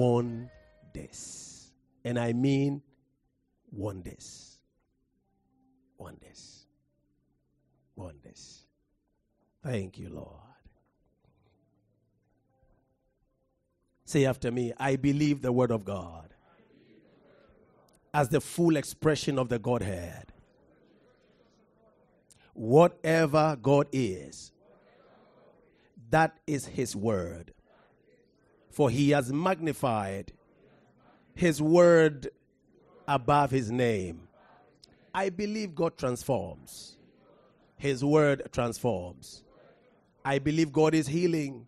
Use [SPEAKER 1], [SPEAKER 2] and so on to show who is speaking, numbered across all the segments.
[SPEAKER 1] Wonders. And I mean wonders. Wonders. Wonders. Thank you, Lord. Say after me I believe the word of God as the full expression of the Godhead. Whatever God is, that is his word. For he has magnified his word above his name. I believe God transforms. His word transforms. I believe God is healing.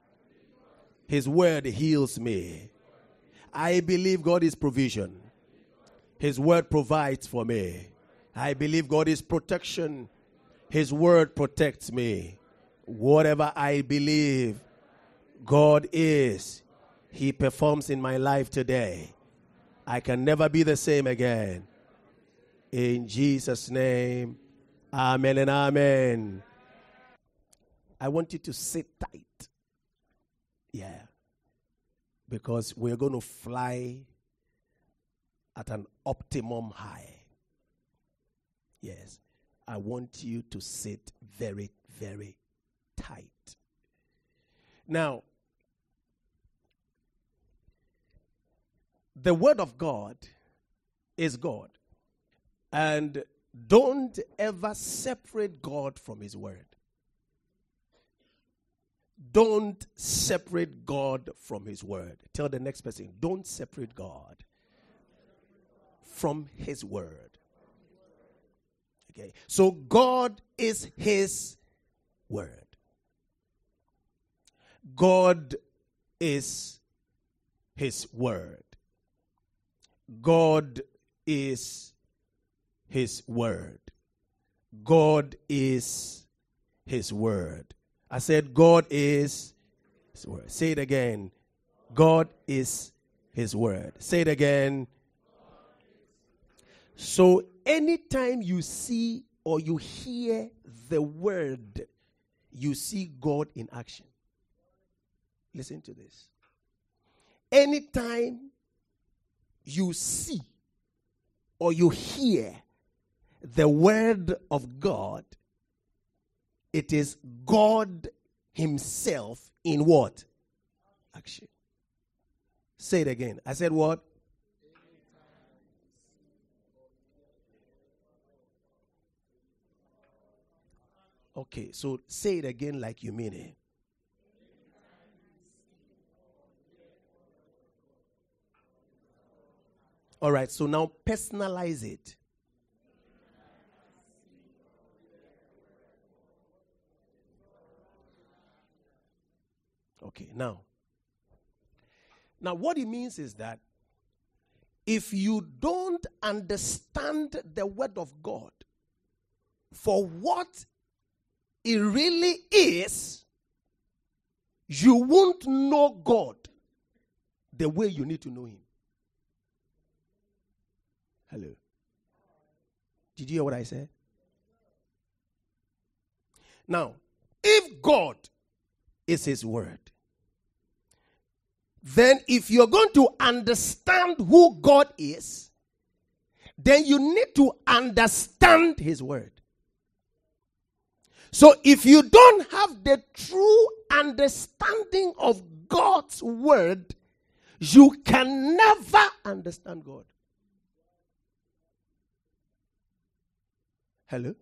[SPEAKER 1] His word heals me. I believe God is provision. His word provides for me. I believe God is protection. His word protects me. Whatever I believe God is, He performs in my life today. I can never be the same again. In Jesus' name, Amen and Amen. I want you to sit tight. Yeah. Because we're going to fly at an optimum high. Yes. I want you to sit very, very tight. Now, the Word of God is God. And don't ever separate God from His Word. Don't separate God from His Word. Tell the next person, don't separate God from His Word. Okay, so God is His Word. God is His Word. God is His Word. God is His Word. I said, God is His Word. Say it again. God is His Word. Say it again. So, anytime you see or you hear the word, you see God in action. Listen to this. Anytime you see or you hear the word of God, it is God Himself in what? Action. Say it again. I said what? Okay, so say it again like you mean it. All right, so now personalize it. Okay, now. Now, what it means is that if you don't understand the Word of God for what it really is, you won't know God the way you need to know Him. Hello. Did you hear what I said? Now, if God is His Word, then if you're going to understand who God is, then you need to understand His Word. So if you don't have the true understanding of God's Word, you can never understand God. Hello?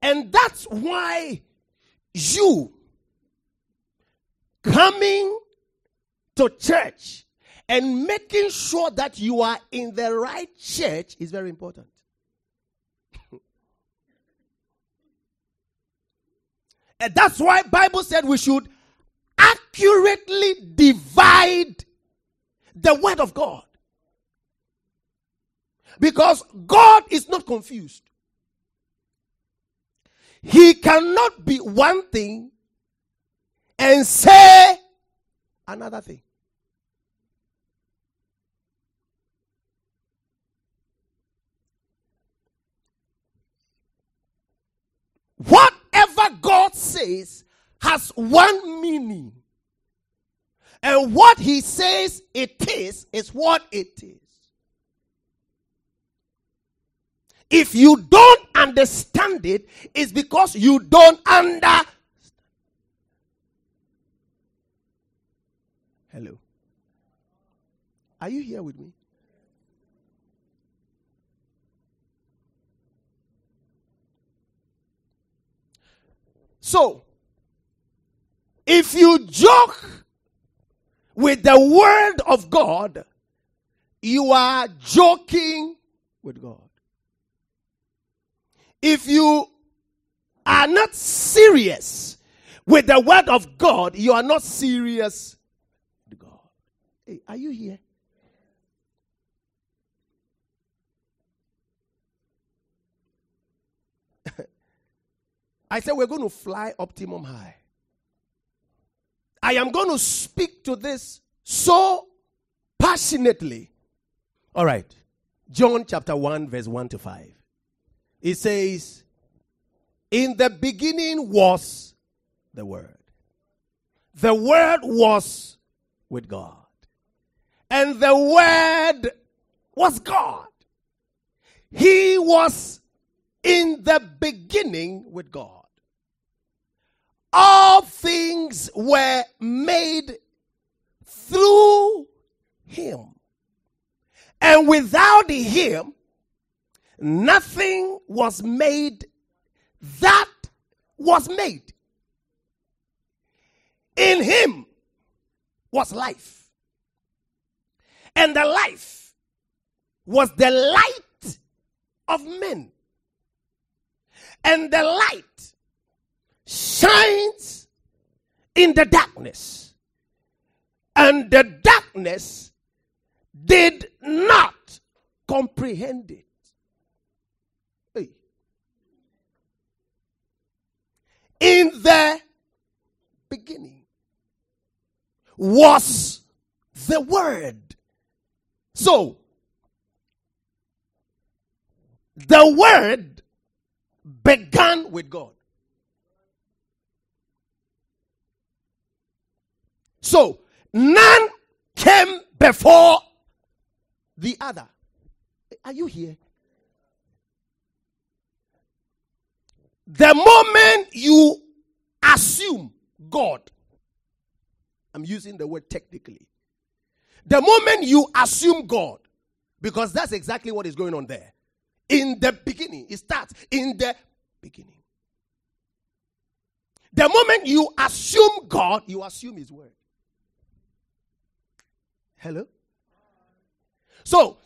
[SPEAKER 1] And that's why you coming to church and making sure that you are in the right church is very important. and that's why Bible said we should accurately divide the word of God. Because God is not confused. He cannot be one thing and say another thing. Whatever God says has one meaning. And what he says it is, is what it is. If you don't understand it, it's because you don't understand. Hello. Are you here with me? So, if you joke with the word of God, you are joking with God. If you are not serious with the word of God, you are not serious with God. Hey, are you here? I said we're going to fly optimum high. I am going to speak to this so passionately. All right. John chapter 1, verse 1 to 5. It says, In the beginning was the Word. The Word was with God. And the Word was God. He was in the beginning with God. All things were made through Him. And without Him, nothing was made that was made. In him was life. And the life was the light of men. And the light shines in the darkness. And the darkness did not comprehend it. In the beginning was the Word. So, the Word began with God. So, none came before the other. Are you here? The moment you assume God, I'm using the word technically. The moment you assume God, because that's exactly what is going on there. In the beginning, it starts in the beginning. The moment you assume God, you assume His word. Hello? So,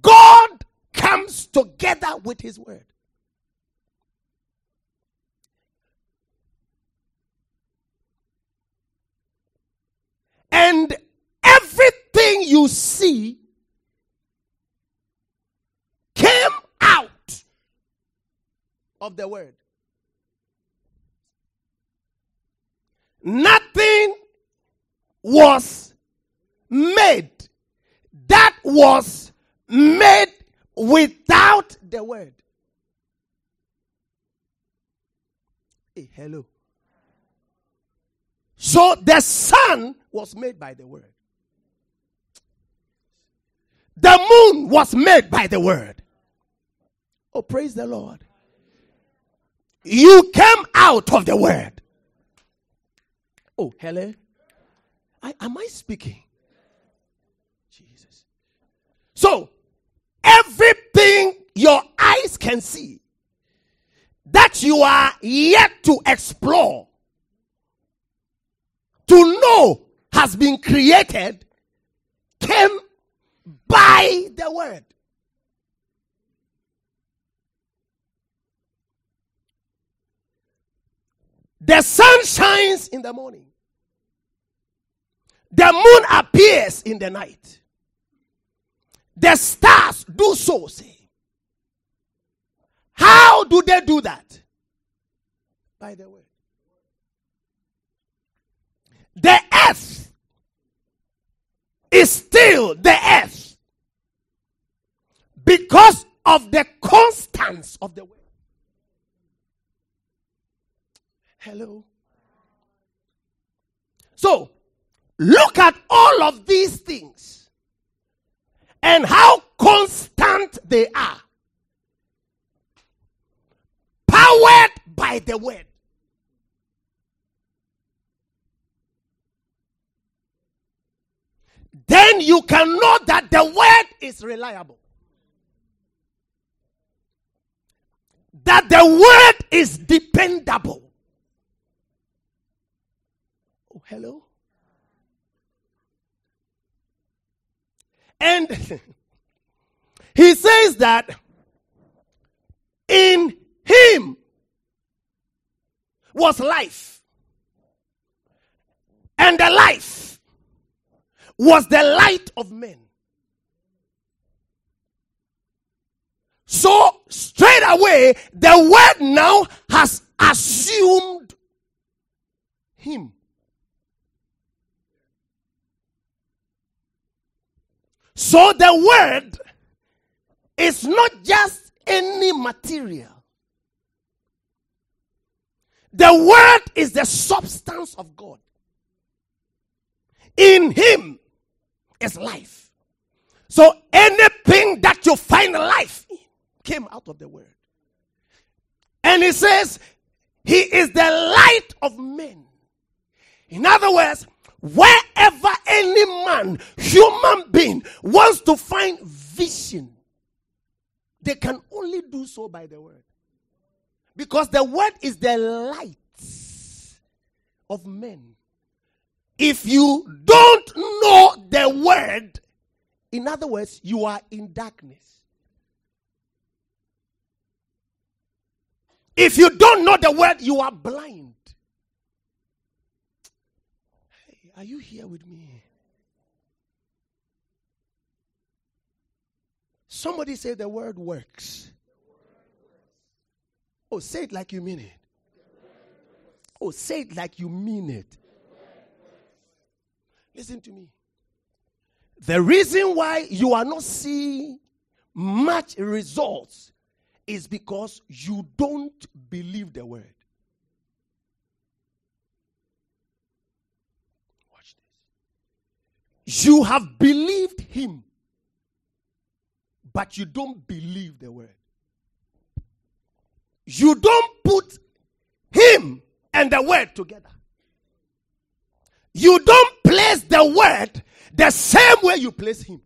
[SPEAKER 1] God comes together with His word. And everything you see came out of the word. Nothing was made that was made without the word. Hey, hello. So the sun was made by the word. The moon was made by the word. Oh, praise the Lord. You came out of the word. Oh, hello. I, am I speaking? Jesus. So, everything your eyes can see that you are yet to explore to know has been created came by the word. The sun shines in the morning. The moon appears in the night. The stars do so, say. How do they do that? By the way. The earth is still the earth because of the constance of the word. Hello. So, look at all of these things and how constant they are. Powered by the word. Then you can know that the word is reliable. That the word is dependable. Oh, hello? And he says that in him was life. And the life was the light of men. So straight away, the word now has assumed him. So the word is not just any material. The word is the substance of God. In him is life. So anything that you find life came out of the word. And he says, He is the light of men. In other words, wherever any man, human being, wants to find vision, they can only do so by the word. Because the word is the light of men. If you don't know the word, in other words, you are in darkness. If you don't know the word, you are blind. Hey, are you here with me? Somebody say the word works. Oh, say it like you mean it. Oh, say it like you mean it. Listen to me. The reason why you are not seeing much results is because you don't believe the word. Watch this. You have believed him, but you don't believe the word. You don't put him and the word together. You don't place the word the same way you place him.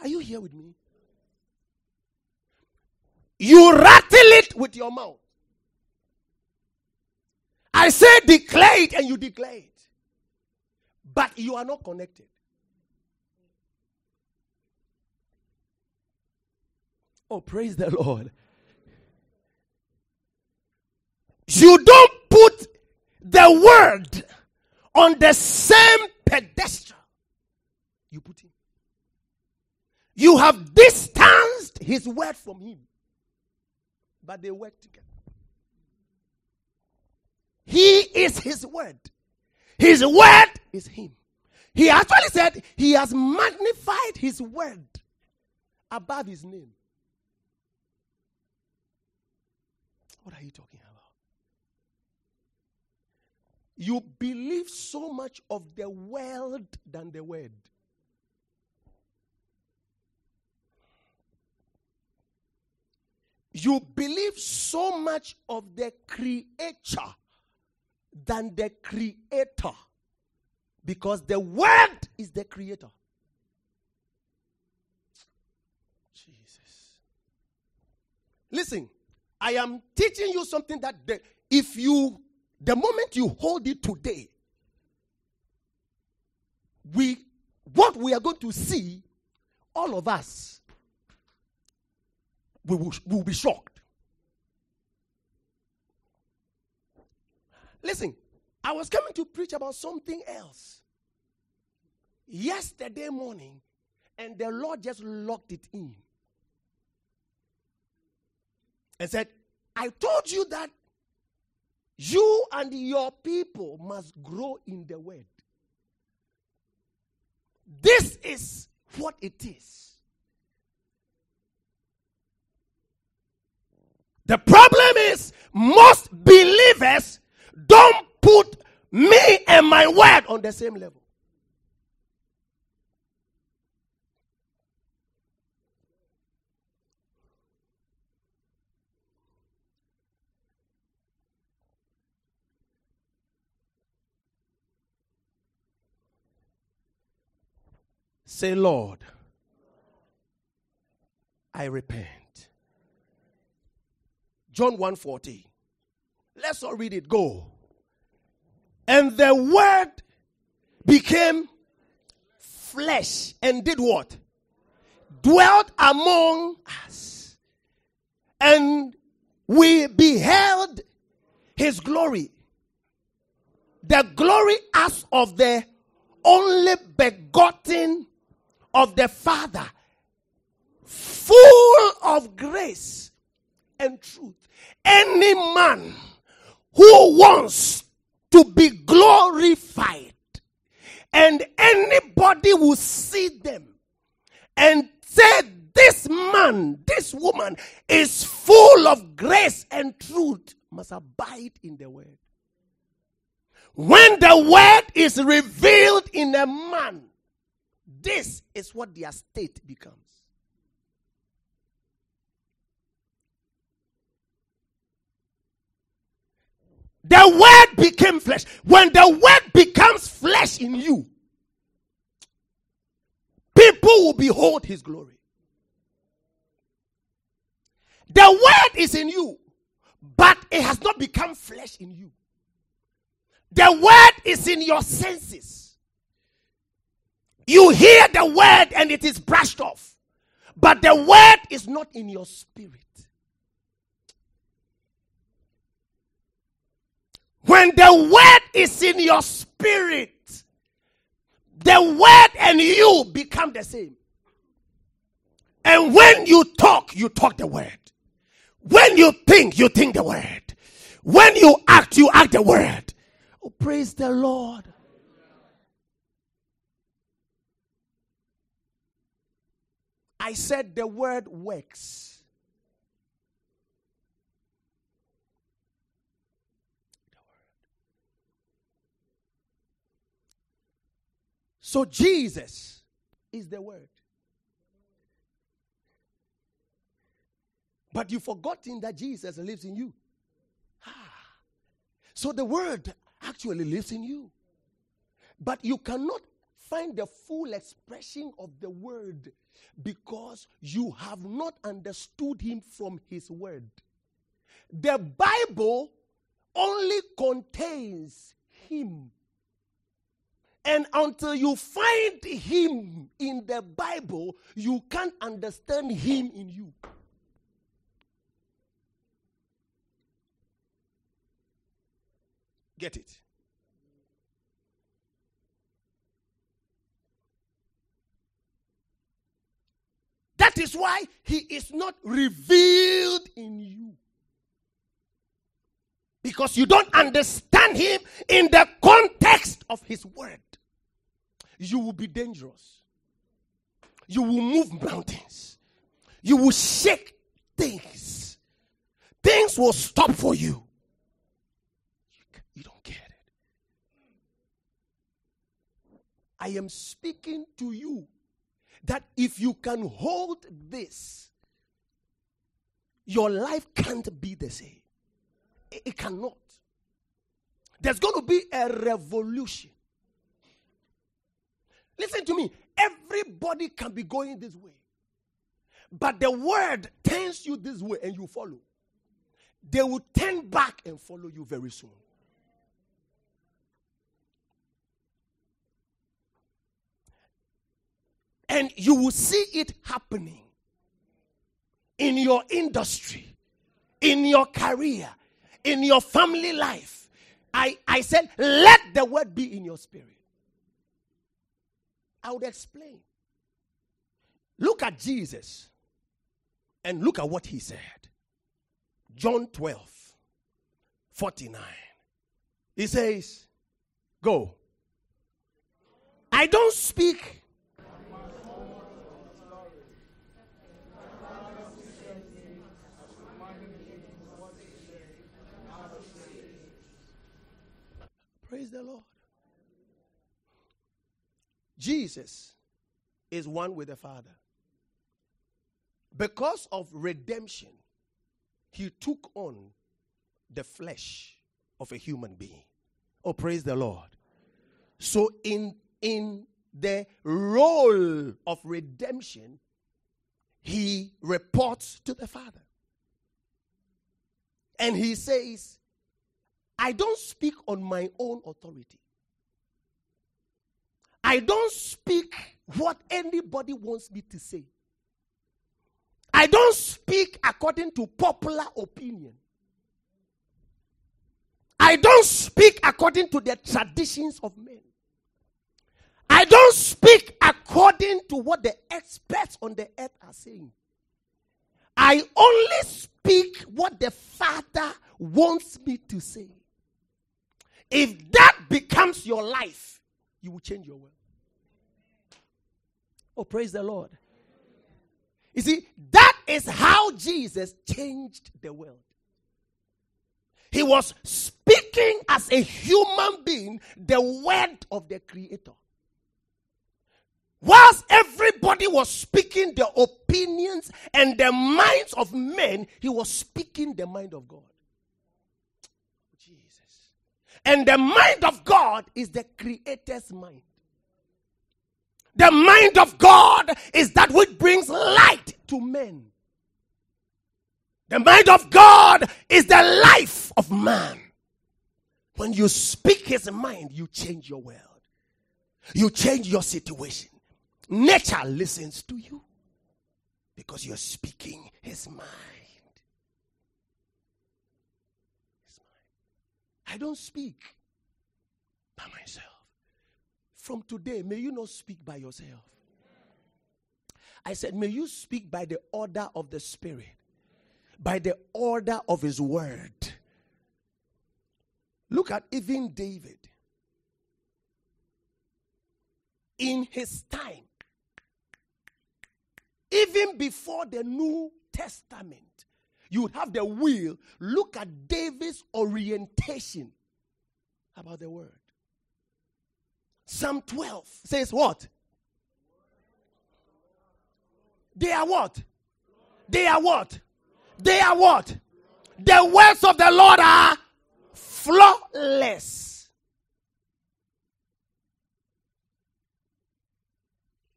[SPEAKER 1] Are you here with me? You rattle it with your mouth. I say declare it and you declare it. But you are not connected. Oh, praise the Lord. You don't put the word on the same pedestal you put him. You have distanced his word from him. But they work together. He is his word. His word is him. He actually said he has magnified his word above his name. What are you talking about? You believe so much of the world than the word. You believe so much of the creature than the creator. Because the word is the creator. Jesus. Listen, I am teaching you something that the, if you, the moment you hold it today, we, what we are going to see, all of us, we will, we will be shocked. Listen, I was coming to preach about something else yesterday morning, and the Lord just locked it in and said, I told you that you and your people must grow in the word. This is what it is. The problem is, most believers don't put me and my word on the same level. Say, Lord, I repent. John 1:40. Let's all read it. Go. And the word became flesh and did what? Dwelt among us. And we beheld his glory. The glory as of the only begotten of the Father, full of grace and truth. Any man who wants to be glorified and anybody will see them and say, This man, this woman is full of grace and truth, must abide in the word. When the word is revealed in a man, this is what their state becomes. The word became flesh. When the word becomes flesh in you, people will behold his glory. The word is in you, but it has not become flesh in you. The word is in your senses. You hear the word and it is brushed off, but the word is not in your spirit. When the word is in your spirit, the word and you become the same. And when you talk, you talk the word. When you think, you think the word. When you act, you act the word. Oh, praise the Lord. I said the word works. So Jesus is the word. But you've forgotten that Jesus lives in you. Ah. So the word actually lives in you. But you cannot find the full expression of the word because you have not understood him from his word. The Bible only contains him. And until you find him in the Bible, you can't understand him in you. Get it? That is why he is not revealed in you. Because you don't understand him in the context of his word. You will be dangerous. You will move mountains. You will shake things. Things will stop for you. You don't get it. I am speaking to you that if you can hold this, your life can't be the same. It, it cannot. There's going to be a revolution. Listen to me. Everybody can be going this way. But the word turns you this way and you follow. They will turn back and follow you very soon. And you will see it happening. in your industry, in your career, in your family life. I, I said, let the word be in your spirit. I would explain. Look at Jesus and look at what he said. John 12, 49. He says, Go. I don't speak. Praise the Lord. Jesus is one with the Father. Because of redemption, he took on the flesh of a human being. Oh, praise the Lord. So, in, in the role of redemption, he reports to the Father. And he says, I don't speak on my own authority. I don't speak what anybody wants me to say. I don't speak according to popular opinion. I don't speak according to the traditions of men. I don't speak according to what the experts on the earth are saying. I only speak what the Father wants me to say. If that becomes your life, you will change your world. Oh, praise the Lord. You see, that is how Jesus changed the world. He was speaking as a human being the word of the Creator. Whilst everybody was speaking the opinions and the minds of men, he was speaking the mind of God. And the mind of God is the Creator's mind. The mind of God is that which brings light to men. The mind of God is the life of man. When you speak his mind, you change your world. You change your situation. Nature listens to you because you're speaking his mind. His mind. I don't speak by myself. From today, may you not speak by yourself. I said, may you speak by the order of the Spirit, by the order of His Word. Look at even David. In his time, even before the New Testament, you would have the will. Look at David's orientation about the word. Psalm 12 says what? They are what? They are what? They are what? The words of the Lord are flawless.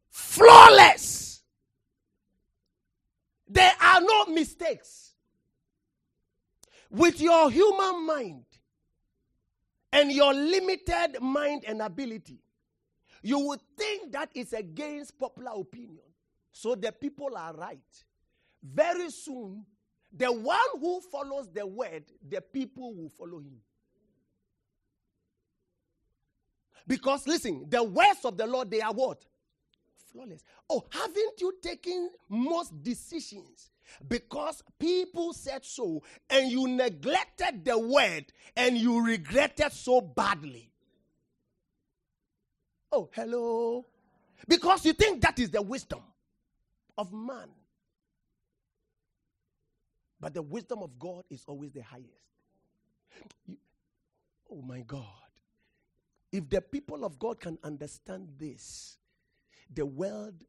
[SPEAKER 1] Flawless. There are no mistakes. With your human mind, and your limited mind and ability, you would think that is against popular opinion. So the people are right. Very soon, the one who follows the word, the people will follow him. Because listen, the words of the Lord, they are what? Flawless. Oh, haven't you taken most decisions because people said so and you neglected the word and you regretted so badly. Oh, hello. Because you think that is the wisdom of man. But the wisdom of God is always the highest. Oh my God. If the people of God can understand this, the world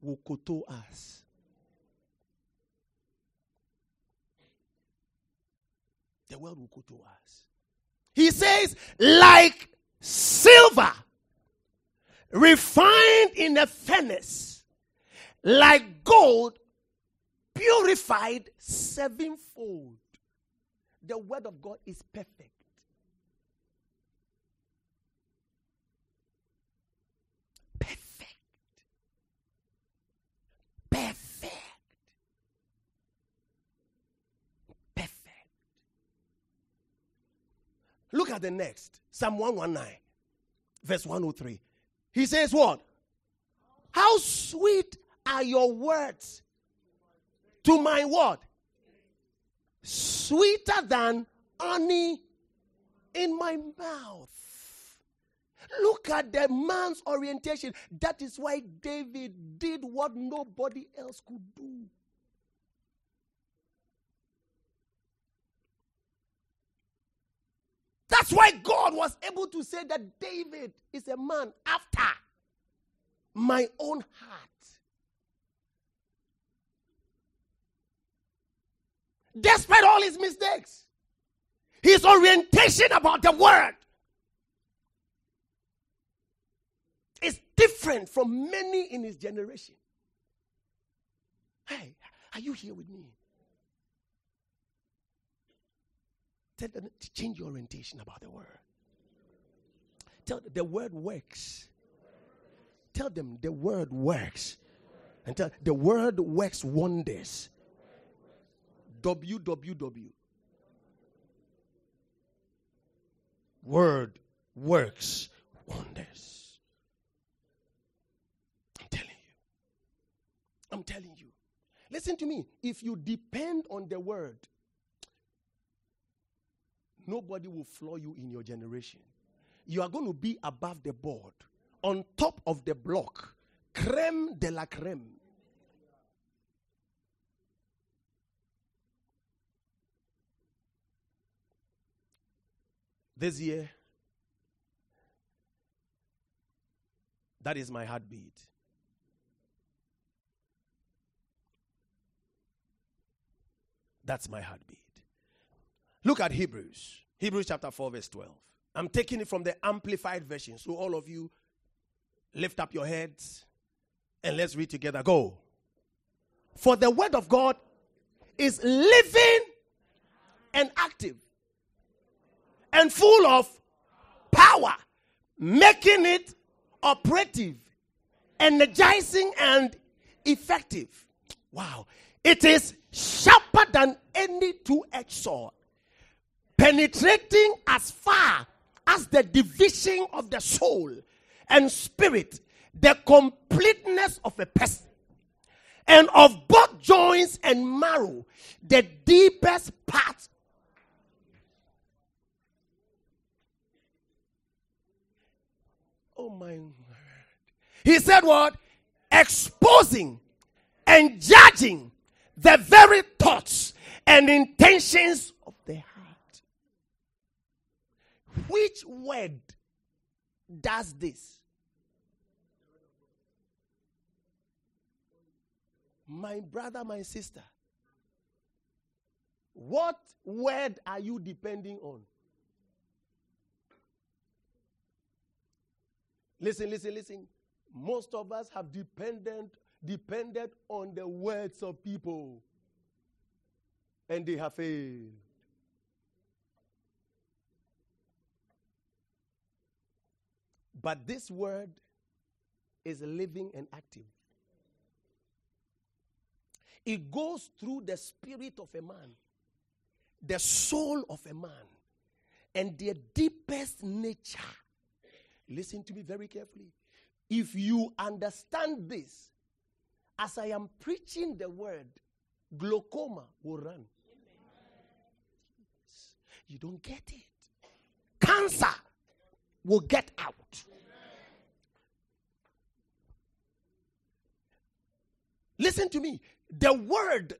[SPEAKER 1] will koto us. The world will go to us. He says, like silver refined in a furnace, like gold purified sevenfold. The word of God is perfect. At the next Psalm 119, verse 103. He says, What? How sweet are your words to my what? Sweeter than honey in my mouth. Look at the man's orientation. That is why David did what nobody else could do. That's why God was able to say that David is a man after my own heart. Despite all his mistakes, his orientation about the word is different from many in his generation. Hey, are you here with me? Tell them to change your orientation about the word. Tell them the word works. Tell them the word works. And tell the word works wonders. www. Word works wonders. I'm telling you. I'm telling you. Listen to me. If you depend on the word, nobody will floor you in your generation. You are going to be above the board, on top of the block, creme de la creme. This year, that is my heartbeat. That's my heartbeat. Look at Hebrews. Hebrews chapter 4, verse 12. I'm taking it from the amplified version. So, all of you, lift up your heads and let's read together. Go. For the word of God is living and active and full of power, making it operative, energizing, and effective. Wow. It is sharper than any two edged sword, penetrating as far as the division of the soul and spirit, the completeness of a person, and of both joints and marrow, the deepest parts. Oh my word. He said, What? Exposing and judging the very thoughts and intentions of the heart. Which word does this? My brother, my sister, what word are you depending on? Listen, listen, listen. Most of us have dependent depended on the words of people and they have failed. But this word is living and active. It goes through the spirit of a man, the soul of a man, and their deepest nature. Listen to me very carefully. If you understand this, as I am preaching the word, glaucoma will run. You don't get it. Cancer will get out. Listen to me. The word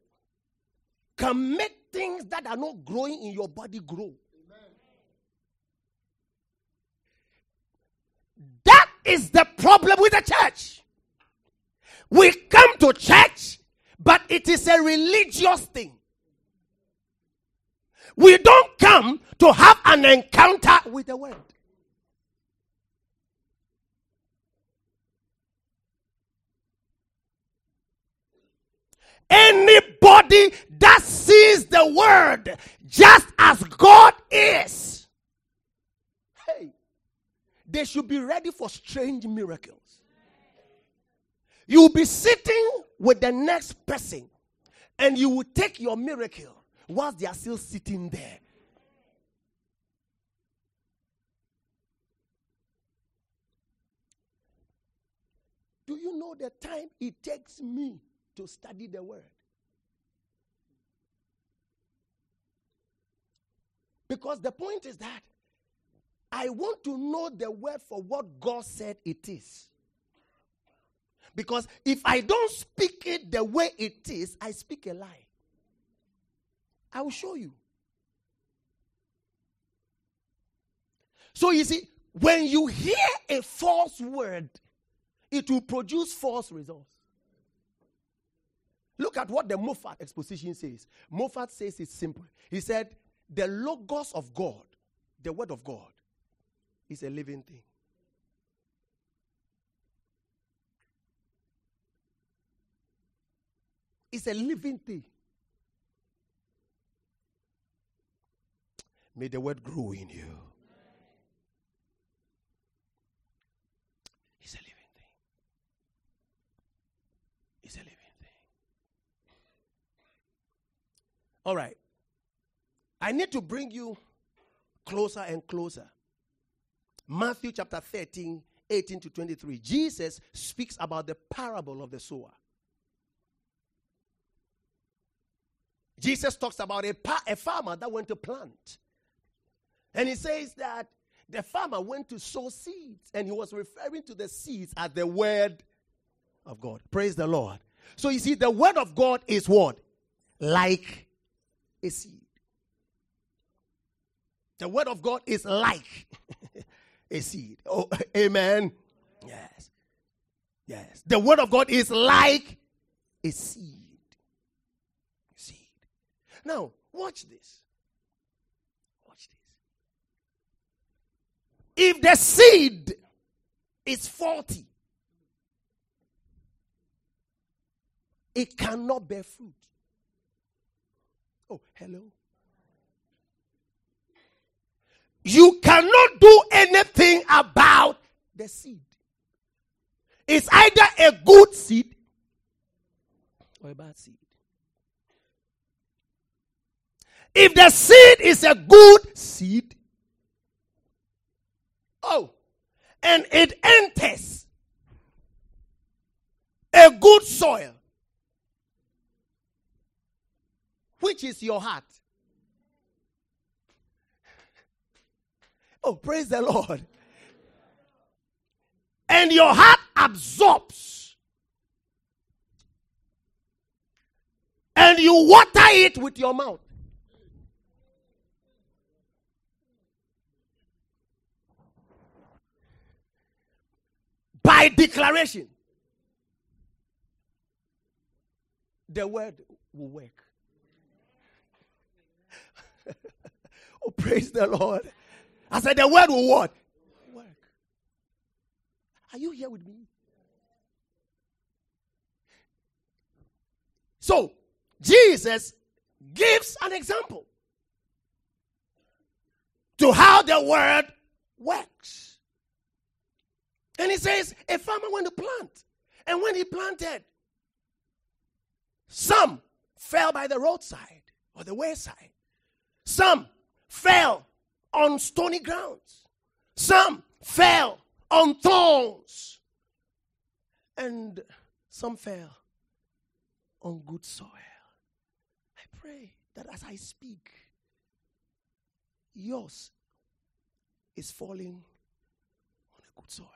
[SPEAKER 1] can make things that are not growing in your body grow. That is the problem with the church. We come to church, but it is a religious thing. We don't come to have an encounter with the word. Anybody that sees the word just as God is, hey, they should be ready for strange miracles. You'll be sitting with the next person and you will take your miracle whilst they are still sitting there. Do you know the time it takes me to study the word. Because the point is that I want to know the word for what God said it is. Because if I don't speak it the way it is, I speak a lie. I will show you. So you see, when you hear a false word, it will produce false results. Look at what the Moffatt exposition says. Moffatt says it's simple. He said, The Logos of God, the Word of God, is a living thing. It's a living thing. May the word grow in you. It's a living thing. It's a living thing. All right. I need to bring you closer and closer. Matthew chapter 13, 18 to 23. Jesus speaks about the parable of the sower. Jesus talks about a, pa- a farmer that went to plant. And he says that the farmer went to sow seeds, and he was referring to the seeds as the word of God. Praise the Lord. So you see, the word of God is what? Like a seed. The word of God is like a seed. Oh, amen. Yes. Yes. The word of God is like a seed. Seed. Now, watch this. Watch this. If the seed is faulty, it cannot bear fruit. Oh, hello. You cannot do anything about the seed. It's either a good seed or a bad seed. If the seed is a good seed, oh, and it enters a good soil, which is your heart. Oh, praise the Lord. And your heart absorbs. And you water it with your mouth. By declaration, the word will work. Oh, praise the Lord. I said, the word will what? Work. Are you here with me? So, Jesus gives an example to how the word works. And he says, a farmer went to plant. And when he planted, some fell by the roadside or the wayside. Some fell on stony grounds. Some fell on thorns. And some fell on good soil. I pray that as I speak, yours is falling on a good soil.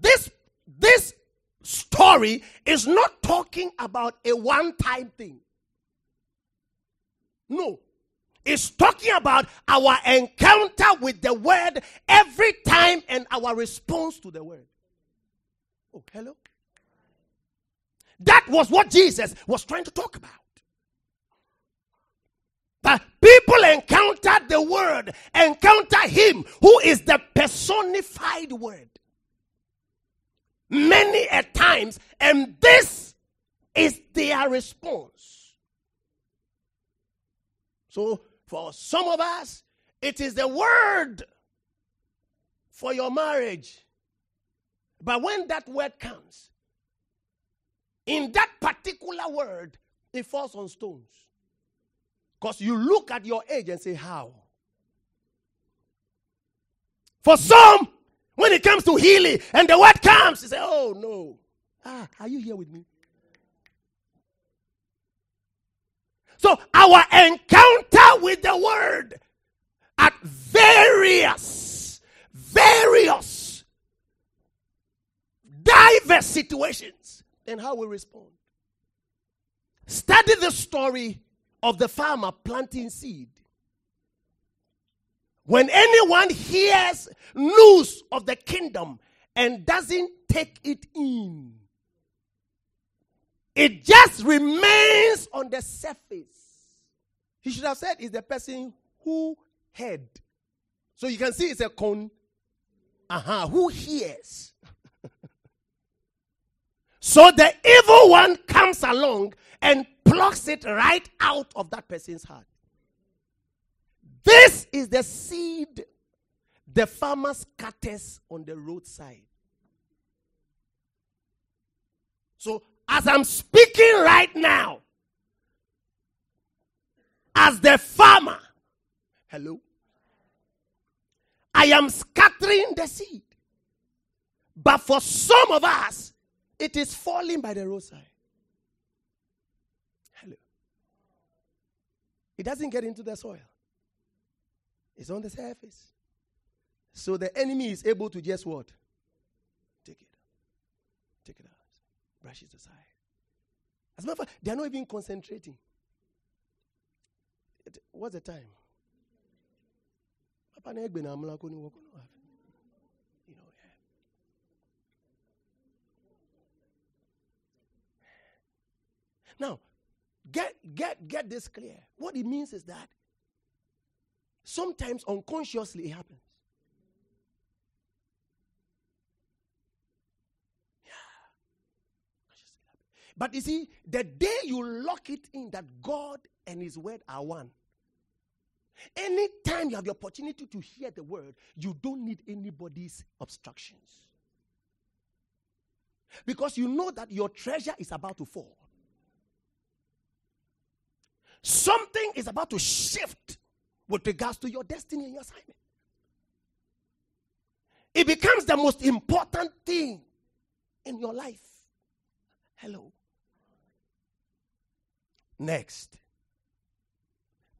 [SPEAKER 1] This, this story is not talking about a one time thing. No. It's talking about our encounter with the word every time and our response to the word. Oh, hello? That was what Jesus was trying to talk about. That people encounter the word, encounter him who is the personified word. Many a times, and this is their response. So, for some of us, it is the word for your marriage. But when that word comes, in that particular word, it falls on stones. Because you look at your age and say, How? For some, When it comes to healing and the word comes, you say, Oh no. Ah, are you here with me? So our encounter with the word at various, various, diverse situations and how we respond. Study the story of the farmer planting seed. When anyone hears news of the kingdom and doesn't take it in, it just remains on the surface. He should have said, "Is the person who heard." So you can see it's a con. Uh huh. Who hears? so the evil one comes along and plucks it right out of that person's heart. This is the seed the farmer scatters on the roadside. So, as I'm speaking right now, as the farmer, hello, I am scattering the seed. But for some of us, it is falling by the roadside. Hello. It doesn't get into the soil. It's on the surface. So the enemy is able to just what? Take it. Take it out. Brush it aside. As a matter of fact, they are not even concentrating. It, What's the time? Now, get get get this clear. What it means is that Sometimes unconsciously it happens. Yeah. But you see, the day you lock it in that God and His word are one, anytime you have the opportunity to hear the word, you don't need anybody's obstructions. Because you know that your treasure is about to fall. Something is about to shift with regards to your destiny and your assignment. It becomes the most important thing in your life. Hello. Next.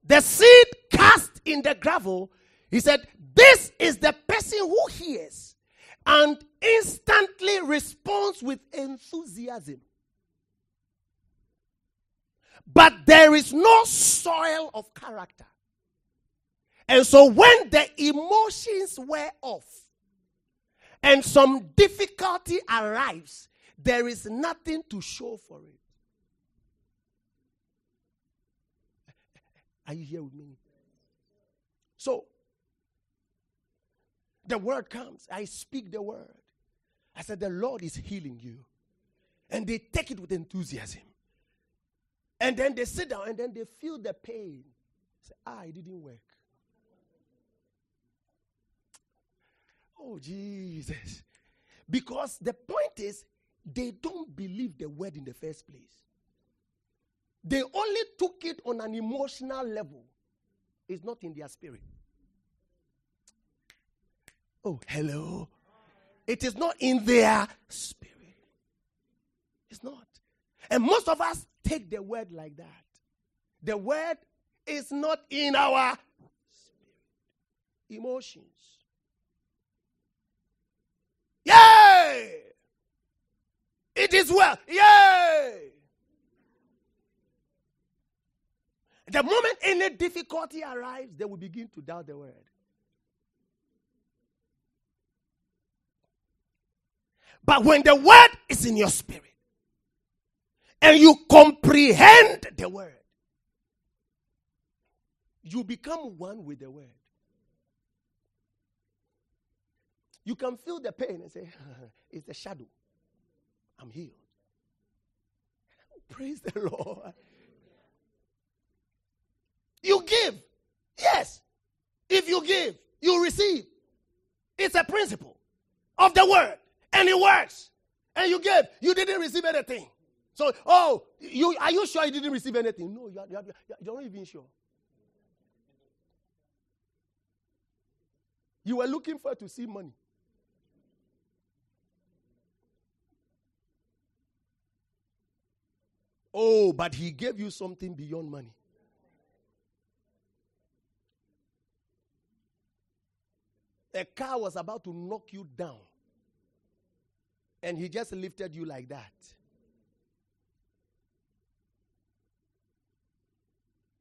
[SPEAKER 1] The seed cast in the gravel, he said, This is the person who hears and instantly responds with enthusiasm. But there is no soil of character. And so when the emotions wear off and some difficulty arrives, there is nothing to show for it. Are you here with me? So, the word comes. I speak the word. I said, The Lord is healing you. And they take it with enthusiasm. And then they sit down and then they feel the pain. Say, ah, it didn't work. Oh, Jesus. Because the point is, they don't believe the word in the first place. They only took it on an emotional level, it's not in their spirit. Oh, hello. It is not in their spirit. It's not. And most of us take the word like that. The word is not in our spirit. Emotions. Yay! It is well. Yay! The moment any difficulty arrives, they will begin to doubt the word. But when the word is in your spirit and you comprehend the word, you become one with the word. You can feel the pain and say, It's the shadow. I'm healed. Praise the Lord. You give. Yes. If you give, you receive. It's a principle of the word, and it works. And you gave, you didn't receive anything. So, oh, you are you sure you didn't receive anything? No, you are, you are, you are not even sure. You were looking for to see money. Oh, but he gave you something beyond money. A car was about to knock you down. And he just lifted you like that.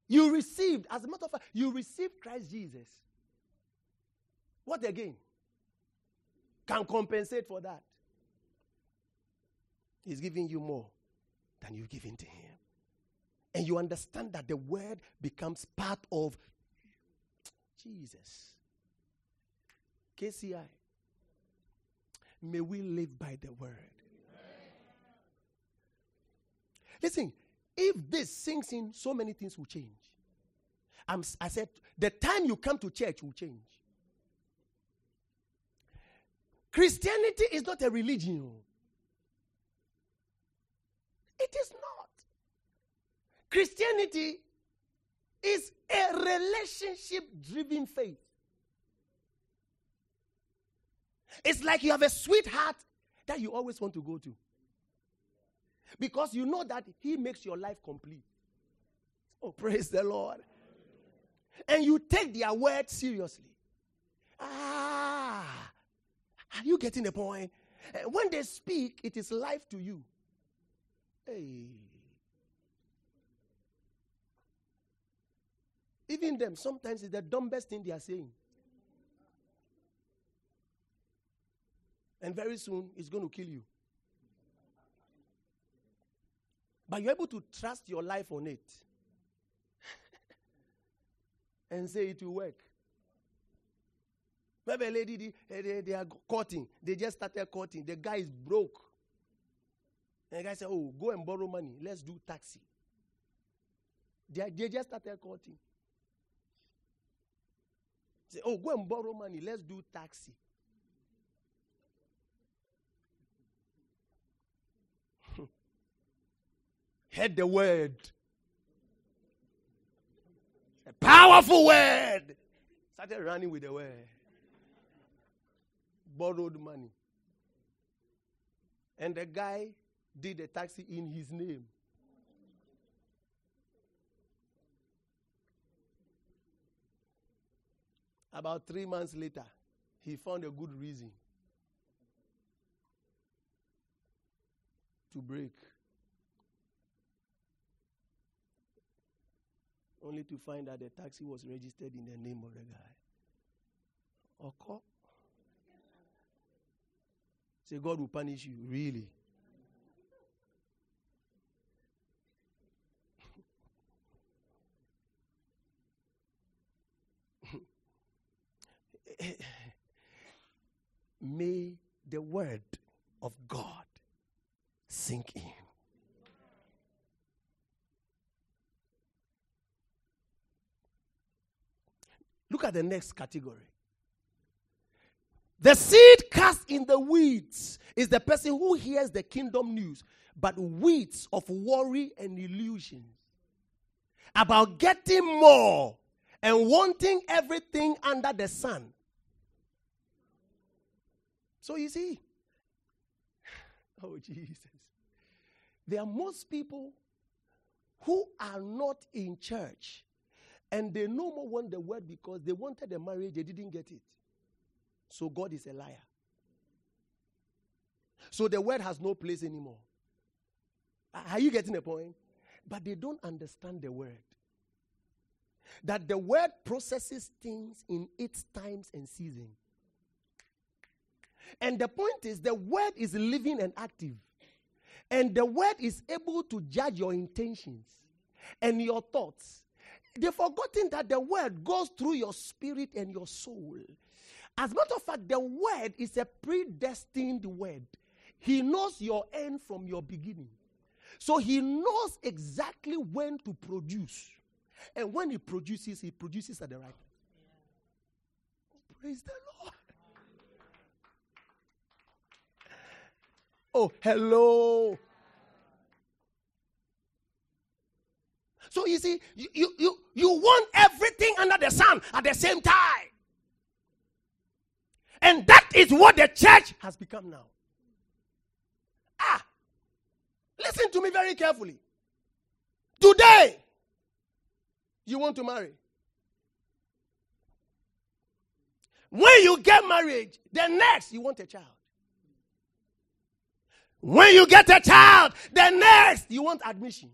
[SPEAKER 1] You received, as a matter of fact, you received Christ Jesus. What again? Can compensate for that. He's giving you more than you've given to him. And you understand that the word becomes part of Jesus. KCI. May we live by the word. Listen, if this sinks in, so many things will change. I'm, I said, the time you come to church will change. Christianity is not a religion. Oh. It is not. Christianity is a relationship driven faith. It's like you have a sweetheart that you always want to go to. Because you know that he makes your life complete. Oh, praise the Lord. And you take their word seriously. Ah, are you getting the point? Eh, when they speak, it is life to you. Hey. Even them, sometimes it's the dumbest thing they are saying. And very soon, it's going to kill you. But you're able to trust your life on it and say it will work. Maybe a lady, they, eh, they, they are courting. They just started courting. The guy is broke. And the guy said, Oh, go and borrow money. Let's do taxi. They, they just started courting. Say, Oh, go and borrow money. Let's do taxi. Heard the word. A powerful word. Started running with the word. Borrowed money. And the guy did the taxi in his name. About three months later, he found a good reason to break. Only to find that the taxi was registered in the name of the guy. Okay. Say, God will punish you. Really? May the word of God sink in. Look at the next category. The seed cast in the weeds is the person who hears the kingdom news, but weeds of worry and illusions about getting more and wanting everything under the sun. So you see, oh Jesus, there are most people who are not in church and they no more want the word because they wanted the marriage, they didn't get it. So God is a liar. So the word has no place anymore. Are you getting the point? But they don't understand the word. That the word processes things in its times and season. And the point is, the word is living and active. And the word is able to judge your intentions and your thoughts. They've forgotten that the word goes through your spirit and your soul. As a matter of fact, the word is a predestined word. He knows your end from your beginning. So he knows exactly when to produce. And when he produces, he produces at the right time. Oh, Praise the Lord. Oh, hello. So you see, you, you, you, want everything under the sun at the same time. And that is what the church has become now. Ah, listen to me very carefully. Today, you want to marry. When you get married, the next, you want a child. When you get a child, the next, you want admission.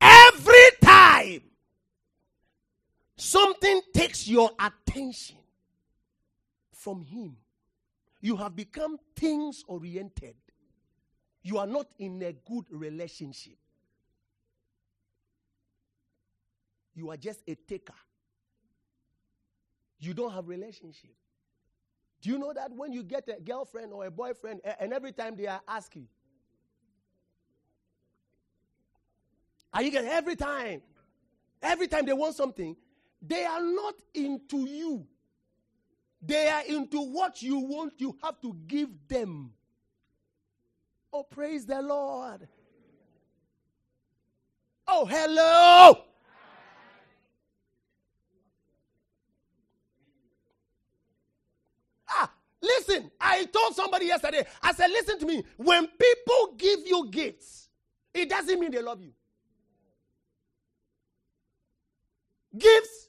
[SPEAKER 1] Every time something takes your attention from Him, you have become things oriented. You are not in a good relationship. You are just a taker. You don't have relationship. Do you know that when you get a girlfriend or a boyfriend, and every time they are asking, are you getting every time? Every time they want something, they are not into you. They are into what you want, you have to give them. Oh, praise the Lord. Oh, hello. Ah, listen, I told somebody yesterday, I said, listen to me. When people give you gifts, it doesn't mean they love you. Gifts?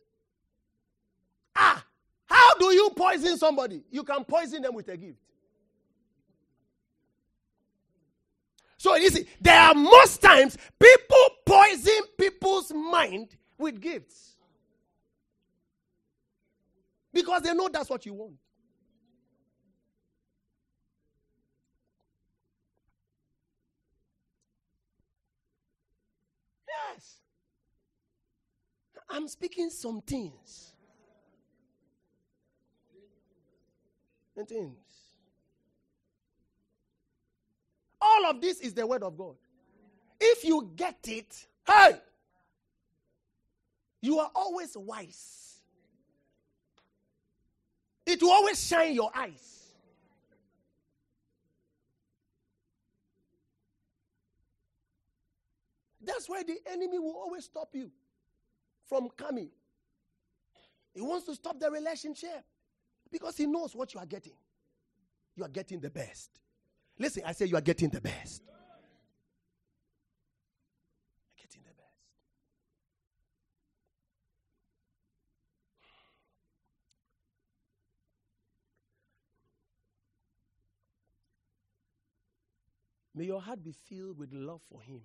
[SPEAKER 1] Ah, how do you poison somebody? You can poison them with a gift. So you see, there are most times people poison people's mind with gifts. Because they know that's what you want. Yes. I'm speaking some things. And things. All of this is the word of God. If you get it, hey, you are always wise. It will always shine your eyes. That's why the enemy will always stop you from coming. He wants to stop the relationship because he knows what you are getting. You are getting the best. Listen, I say you are getting the best. Getting the best. May your heart be filled with love for him.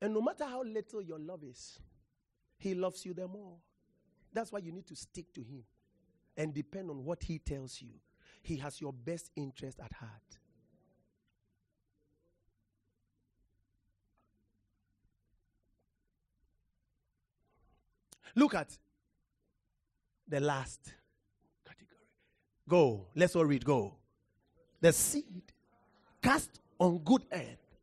[SPEAKER 1] And no matter how little your love is, he loves you the more. That's why you need to stick to him and depend on what he tells you. He has your best interest at heart. Look at the last category. Go. Let's all read. Go. The seed cast on good earth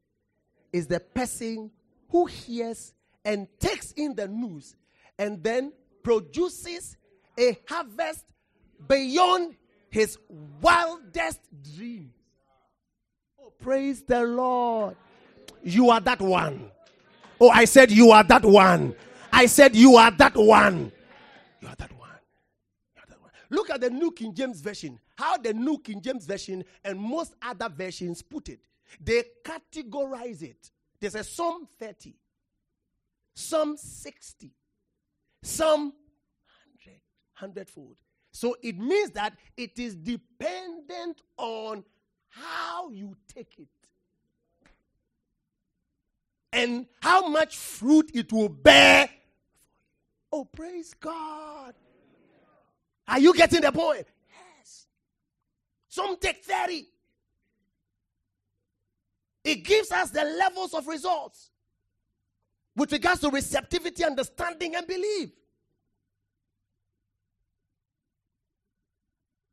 [SPEAKER 1] is the person who hears and takes in the news and then produces a harvest beyond his wildest dreams. Oh, praise the Lord. You are that one. Oh, I said you are that one. I said you are that one. You are that one. You are that one. Look at the New King James Version. How the New King James Version and most other versions put it. They categorize it. There's a Psalm 30, Psalm 60, Psalm 100, hundredfold. So it means that it is dependent on how you take it and how much fruit it will bear. Oh, praise God. Are you getting the point? Yes. Some take 30. It gives us the levels of results with regards to receptivity, understanding, and belief.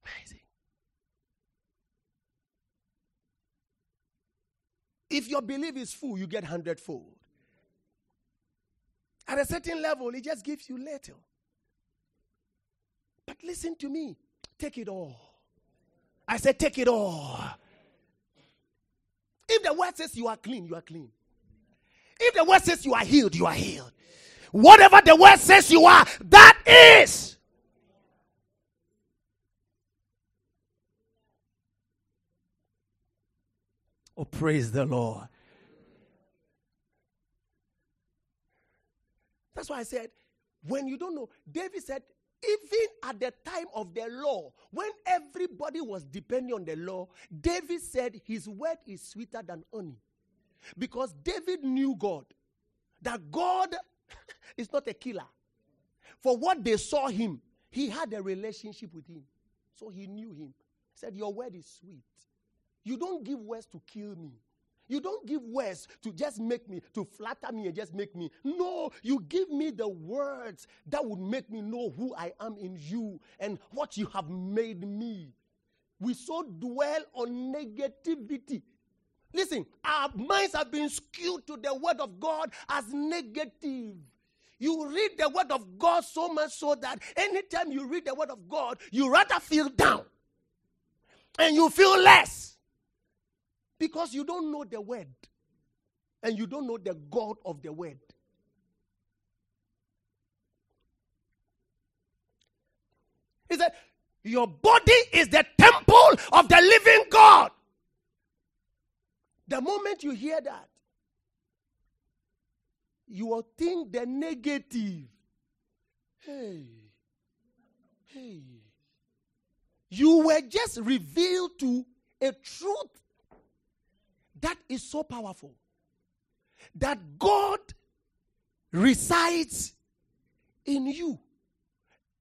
[SPEAKER 1] Amazing. If your belief is full, you get hundredfold. At a certain level, it just gives you little. But listen to me. Take it all. I said, take it all. If the word says you are clean, you are clean. If the word says you are healed, you are healed. Whatever the word says you are, that is. Oh, praise the Lord. That's why I said, when you don't know, David said, even at the time of the law, when everybody was depending on the law, David said his word is sweeter than honey. Because David knew God, that God is not a killer. For what they saw him, he had a relationship with him. So he knew him. He said, Your word is sweet. You don't give words to kill me. You don't give words to just make me, to flatter me and just make me. No, you give me the words that would make me know who I am in you and what you have made me. We so dwell on negativity. Listen, our minds have been skewed to the word of God as negative. You read the word of God so much so that anytime you read the word of God, you rather feel down and you feel less because you don't know the word and you don't know the God of the word. He said, Your body is the temple of the living God. The moment you hear that, you will think the negative. Hey, hey. You were just revealed to a truth that is so powerful that God resides in you.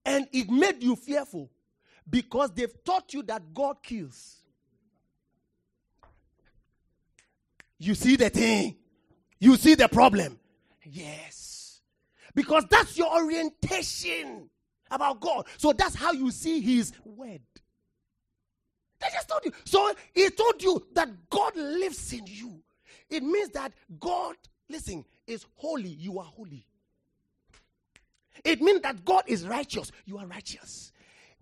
[SPEAKER 1] And it made you fearful because they've taught you that God kills. You see the thing, you see the problem. Yes. Because that's your orientation about God. So that's how you see His word. They just told you. So he told you that God lives in you. It means that God, listen, is holy. You are holy. It means that God is righteous. You are righteous.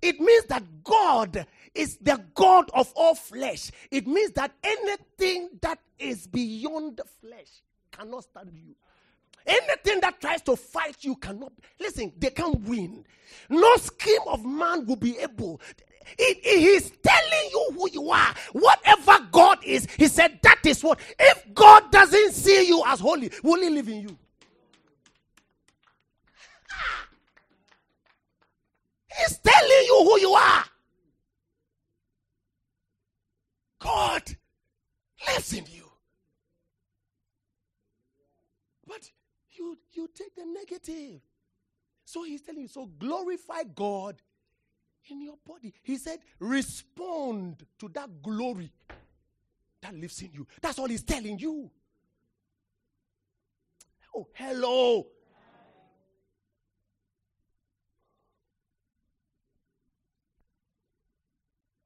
[SPEAKER 1] It means that God is the God of all flesh. It means that anything that is beyond the flesh cannot stand you. Anything that tries to fight you cannot. Listen, they can't win. No scheme of man will be able. He's telling you who you are. Whatever God is, He said that is what. If God doesn't see you as holy, will He live in you? He's telling you who you are. God lives in you. But you, you take the negative. So he's telling you, so glorify God in your body. He said, respond to that glory that lives in you. That's all he's telling you. Oh, hello.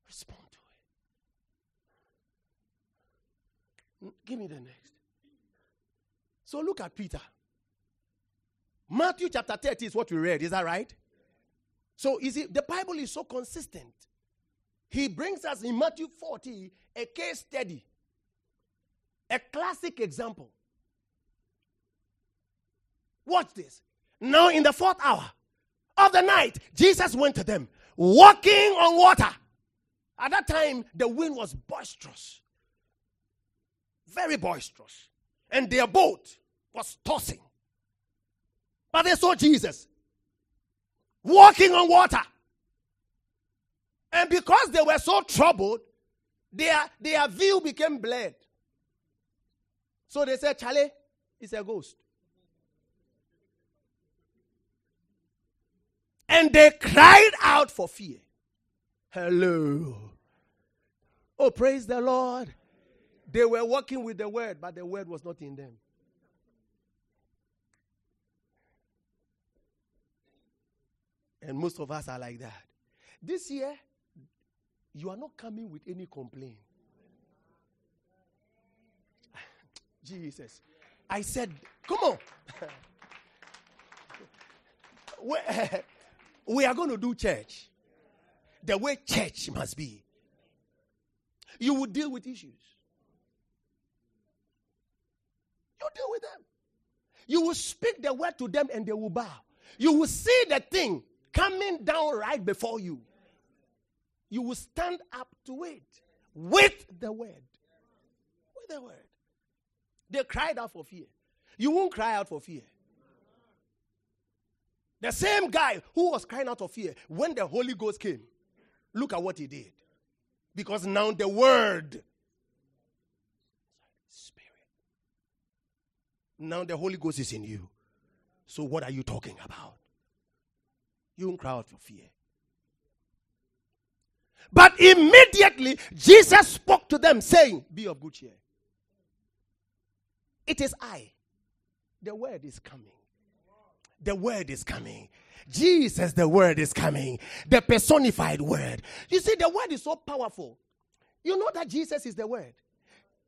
[SPEAKER 1] Respond to it. Give me the next. So look at Peter. Matthew chapter 30 is what we read. Is that right? So you the Bible is so consistent. He brings us in Matthew 40 a case study, a classic example. Watch this. Now, in the fourth hour of the night, Jesus went to them, walking on water. At that time, the wind was boisterous, very boisterous, and their boat was tossing. But they saw Jesus walking on water. And because they were so troubled, their, their view became blurred. So they said, Charlie, it's a ghost. And they cried out for fear. Hello. Oh, praise the Lord. They were walking with the word, but the word was not in them. And most of us are like that. This year, you are not coming with any complaint. Jesus. I said, come on. we are going to do church the way church must be. You will deal with issues. You deal with them. You will speak the word to them and they will bow. You will see the thing coming down right before you, you will stand up to it with the word. With the word. They cried out for fear. You won't cry out for fear. The same guy who was crying out of fear when the Holy Ghost came, look at what he did. Because now the word, spirit, now the Holy Ghost is in you. So what are you talking about? You won't cry out for fear. But immediately Jesus spoke to them, saying, Be of good cheer. It is I. The word is coming. The word is coming. Jesus, the word is coming. The personified word. You see, the word is so powerful. You know that Jesus is the word.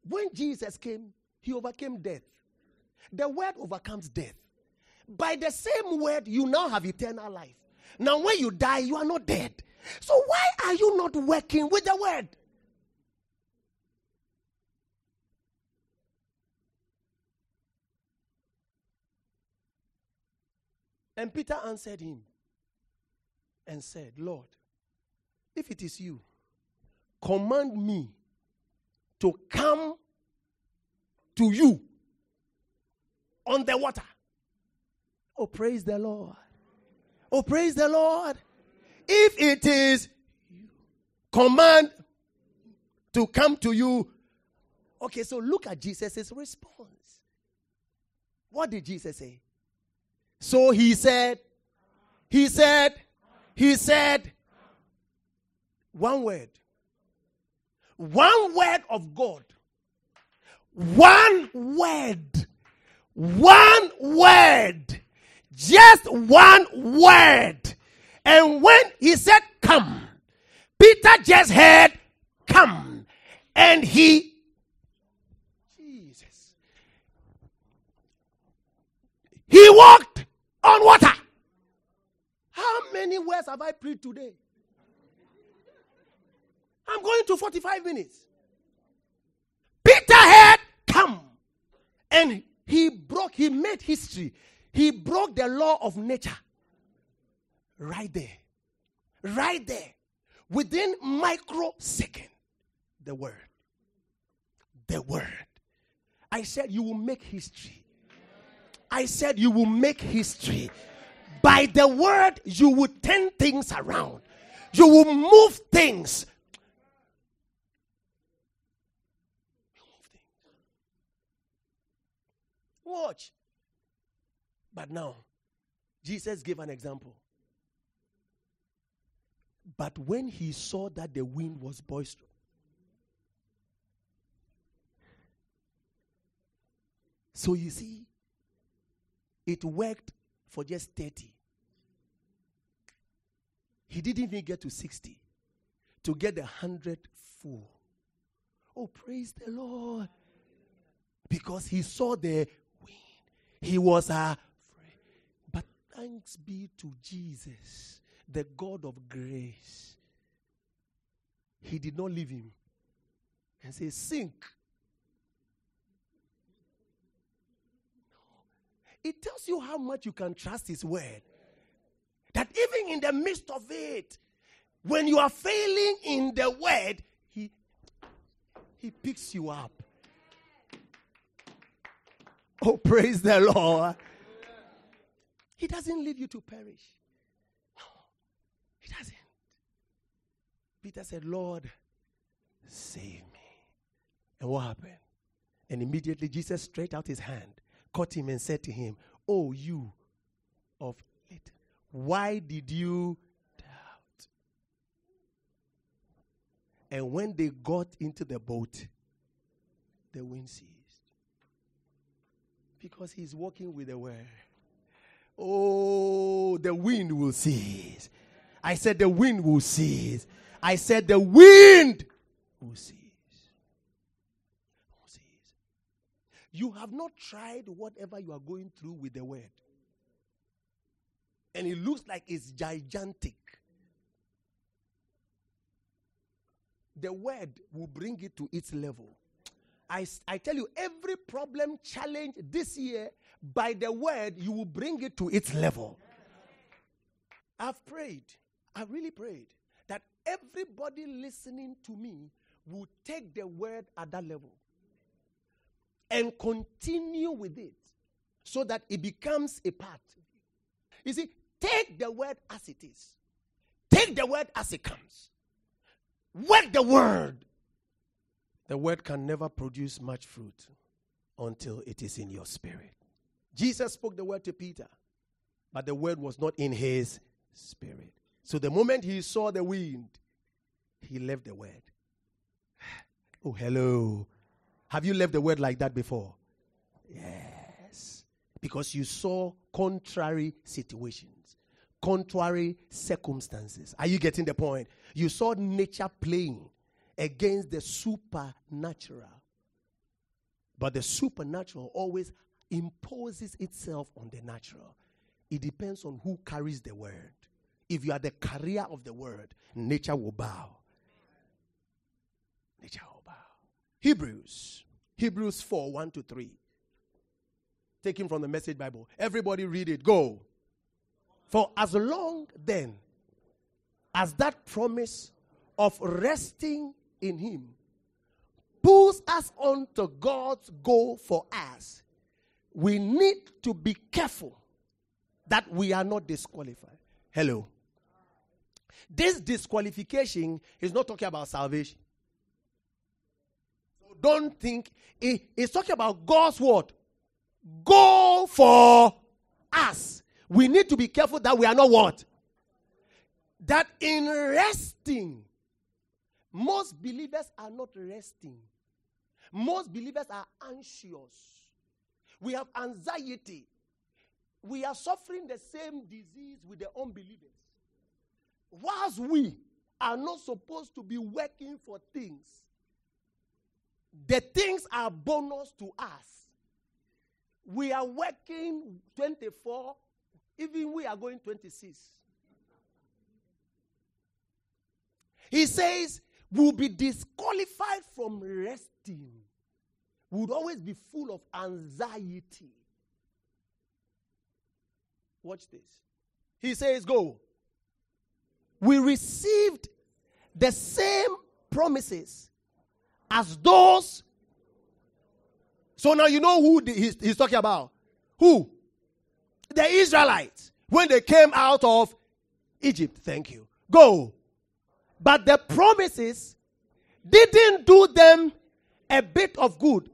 [SPEAKER 1] When Jesus came, he overcame death. The word overcomes death. By the same word, you now have eternal life. Now, when you die, you are not dead. So, why are you not working with the word? And Peter answered him and said, Lord, if it is you, command me to come to you on the water. Oh, praise the Lord. Oh, praise the Lord. If it is command to come to you. Okay, so look at Jesus' response. What did Jesus say? So he said, he said, he said, one word. One word of God. One word. One word. Just one word. And when he said, Come, Peter just heard, Come. And he, Jesus, he walked on water. How many words have I preached today? I'm going to 45 minutes. Peter had come and he broke, he made history. He broke the law of nature. Right there. Right there. Within microsecond. The word. The word. I said you will make history. I said you will make history. By the word, you will turn things around. You will move things. Watch. But now, Jesus gave an example. But when he saw that the wind was boisterous, so you see, it worked for just 30. He didn't even get to 60 to get the 100 full. Oh, praise the Lord. Because he saw the wind. He was afraid. Thanks be to Jesus, the God of grace. He did not leave him and say, Sink. It tells you how much you can trust His word. That even in the midst of it, when you are failing in the word, He, he picks you up. Oh, praise the Lord. He doesn't leave you to perish. No, He doesn't. Peter said, Lord, save me. And what happened? And immediately Jesus stretched out his hand caught him and said to him, Oh, you of little, why did you doubt? And when they got into the boat, the wind ceased. Because he's walking with the word. Oh, the wind will cease. I said, The wind will cease. I said, The wind will cease. You have not tried whatever you are going through with the word. And it looks like it's gigantic. The word will bring it to its level. I, I tell you, every problem, challenge this year, by the word, you will bring it to its level. I've prayed, I've really prayed that everybody listening to me will take the word at that level. and continue with it so that it becomes a part. You see, take the word as it is, take the word as it comes, work the word. The word can never produce much fruit until it is in your spirit. Jesus spoke the word to Peter, but the word was not in his spirit. So the moment he saw the wind, he left the word. Oh, hello. Have you left the word like that before? Yes. Because you saw contrary situations, contrary circumstances. Are you getting the point? You saw nature playing against the supernatural. But the supernatural always imposes itself on the natural. It depends on who carries the word. If you are the carrier of the word, nature will bow. Nature will bow. Hebrews. Hebrews 4 1 to 3. Taken from the Message Bible. Everybody read it. Go. For as long then as that promise of resting in Him pulls us on to God's goal for us, we need to be careful that we are not disqualified. Hello. This disqualification is not talking about salvation. So don't think it, it's talking about God's word. Go for us. We need to be careful that we are not what? That in resting, most believers are not resting. Most believers are anxious. We have anxiety. We are suffering the same disease with the unbelievers. Whilst we are not supposed to be working for things, the things are bonus to us. We are working 24, even we are going 26. He says, we'll be disqualified from resting. Would always be full of anxiety. Watch this. He says, Go. We received the same promises as those. So now you know who the, he's, he's talking about. Who? The Israelites. When they came out of Egypt. Thank you. Go. But the promises didn't do them a bit of good.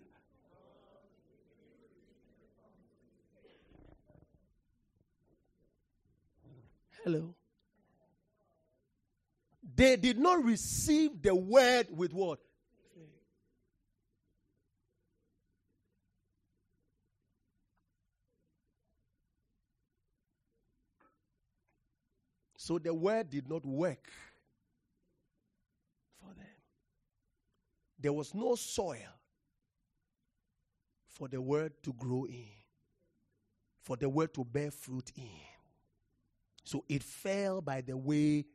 [SPEAKER 1] Hello. They did not receive the word with what? So the word did not work for them. There was no soil for the word to grow in, for the word to bear fruit in. So it fell by the way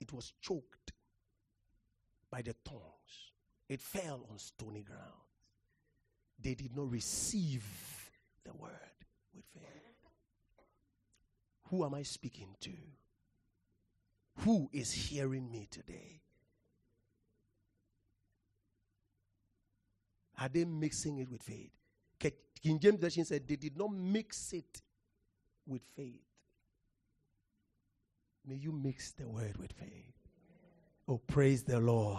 [SPEAKER 1] it was choked by the thorns. It fell on stony ground. They did not receive the word with faith. Who am I speaking to? Who is hearing me today? Are they mixing it with faith? King James Version said they did not mix it with faith. May you mix the word with faith. Oh, praise the Lord.